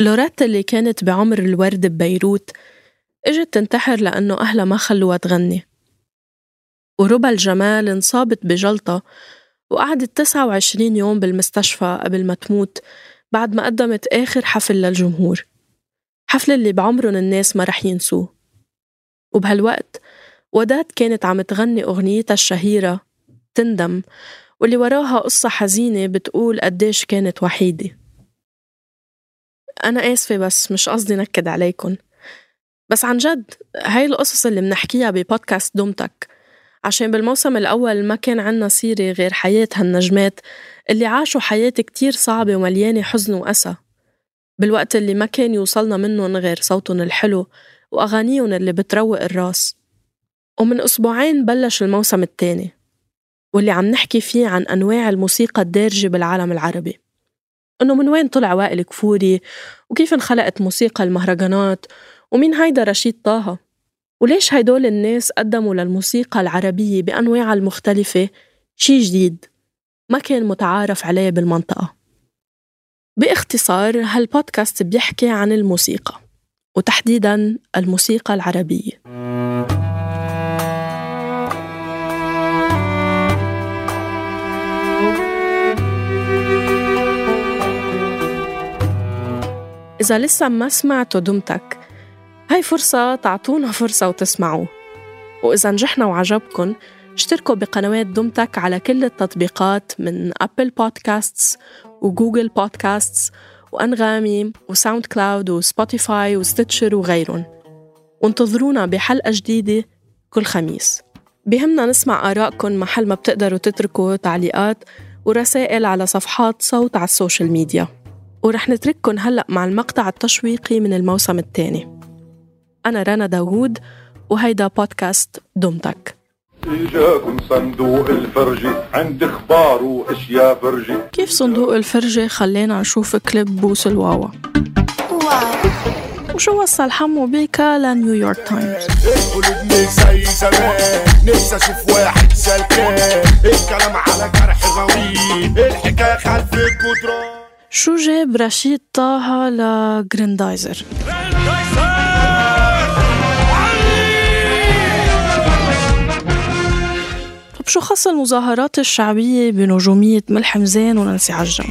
لوريت اللي كانت بعمر الورد ببيروت إجت تنتحر لأنه أهلها ما خلوها تغني. وربا الجمال انصابت بجلطة وقعدت 29 يوم بالمستشفى قبل ما تموت بعد ما قدمت آخر حفل للجمهور. حفل اللي بعمرن الناس ما رح ينسوه. وبهالوقت وداد كانت عم تغني أغنيتها الشهيرة تندم واللي وراها قصة حزينة بتقول قديش كانت وحيدة. أنا آسفة بس مش قصدي نكد عليكن. بس عن جد هاي القصص اللي منحكيها ببودكاست دومتك عشان بالموسم الأول ما كان عنا سيرة غير حياة هالنجمات اللي عاشوا حياة كتير صعبة ومليانة حزن وأسى بالوقت اللي ما كان يوصلنا منهم غير صوتهم الحلو وأغانيهم اللي بتروق الراس. ومن أسبوعين بلش الموسم الثاني واللي عم نحكي فيه عن أنواع الموسيقى الدارجة بالعالم العربي. إنه من وين طلع وائل كفوري؟ وكيف انخلقت موسيقى المهرجانات؟ ومين هيدا رشيد طه؟ وليش هيدول الناس قدموا للموسيقى العربية بأنواعها المختلفة شي جديد؟ ما كان متعارف عليه بالمنطقة. باختصار هالبودكاست بيحكي عن الموسيقى وتحديدا الموسيقى العربية. إذا لسه ما سمعتوا دمتك هاي فرصة تعطونا فرصة وتسمعوه وإذا نجحنا وعجبكن اشتركوا بقنوات دمتك على كل التطبيقات من Apple Podcasts و Google Podcasts وأنغامي و SoundCloud و Spotify و Stitcher وغيرهم. وانتظرونا بحلقة جديدة كل خميس. بهمنا نسمع آرائكم محل ما بتقدروا تتركوا تعليقات ورسائل على صفحات صوت على ال social media. ورح نترككن هلأ مع المقطع التشويقي من الموسم الثاني. أنا رنا داوود وهيدا بودكاست دمتك. إجاكم صندوق الفرجة عند إخبار وأشياء فرجة. كيف صندوق الفرجة؟ خلينا نشوف كليب بوس الواوا وشو وصل حمو بيكا ل New York Times قلوبني زي زمان نفسي أشوف واحد سلكان الكلام على جرح غويط الحكاية خلف الجدران شو جاب رشيد طه لجريندايزر طب شو خص المظاهرات الشعبية بنجومية ملحم زين ونانسي عجم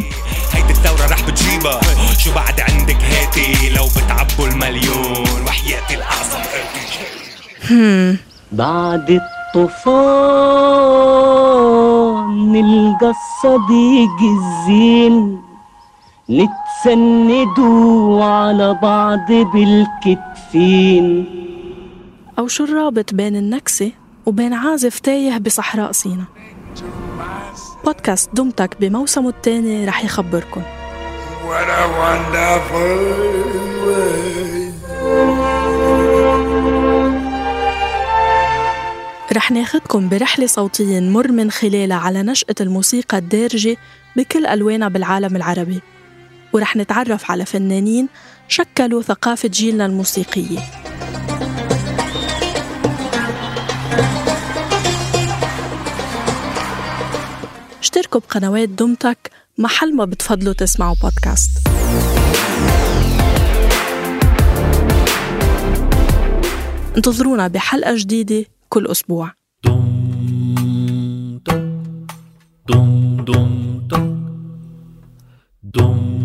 هيدي الثورة رح بتجيبها. شو بعد عندك هاتي لو بتعبوا المليون؟ وحياتي الأعظم هم. بعد الطوفان نلقى الصديق الزين. نتسندوا على بعض بالكتفين. أو شو الرابط بين النكسة وبين عازف تايه بصحراء سينا؟ بودكاست دمتك بموسمه الثاني رح يخبركن. What a wonderful world. رح ناخدكم برحلة صوتية نمر من خلالها على نشأة الموسيقى الدارجة بكل ألوانها بالعالم العربي. ورح نتعرف على فنانين شكلوا ثقافة جيلنا الموسيقية. اشتركوا بقنوات دمتك محل ما بتفضلوا تسمعوا بودكاست انتظرونا بحلقة جديدة كل أسبوع. dum dum dum dum dum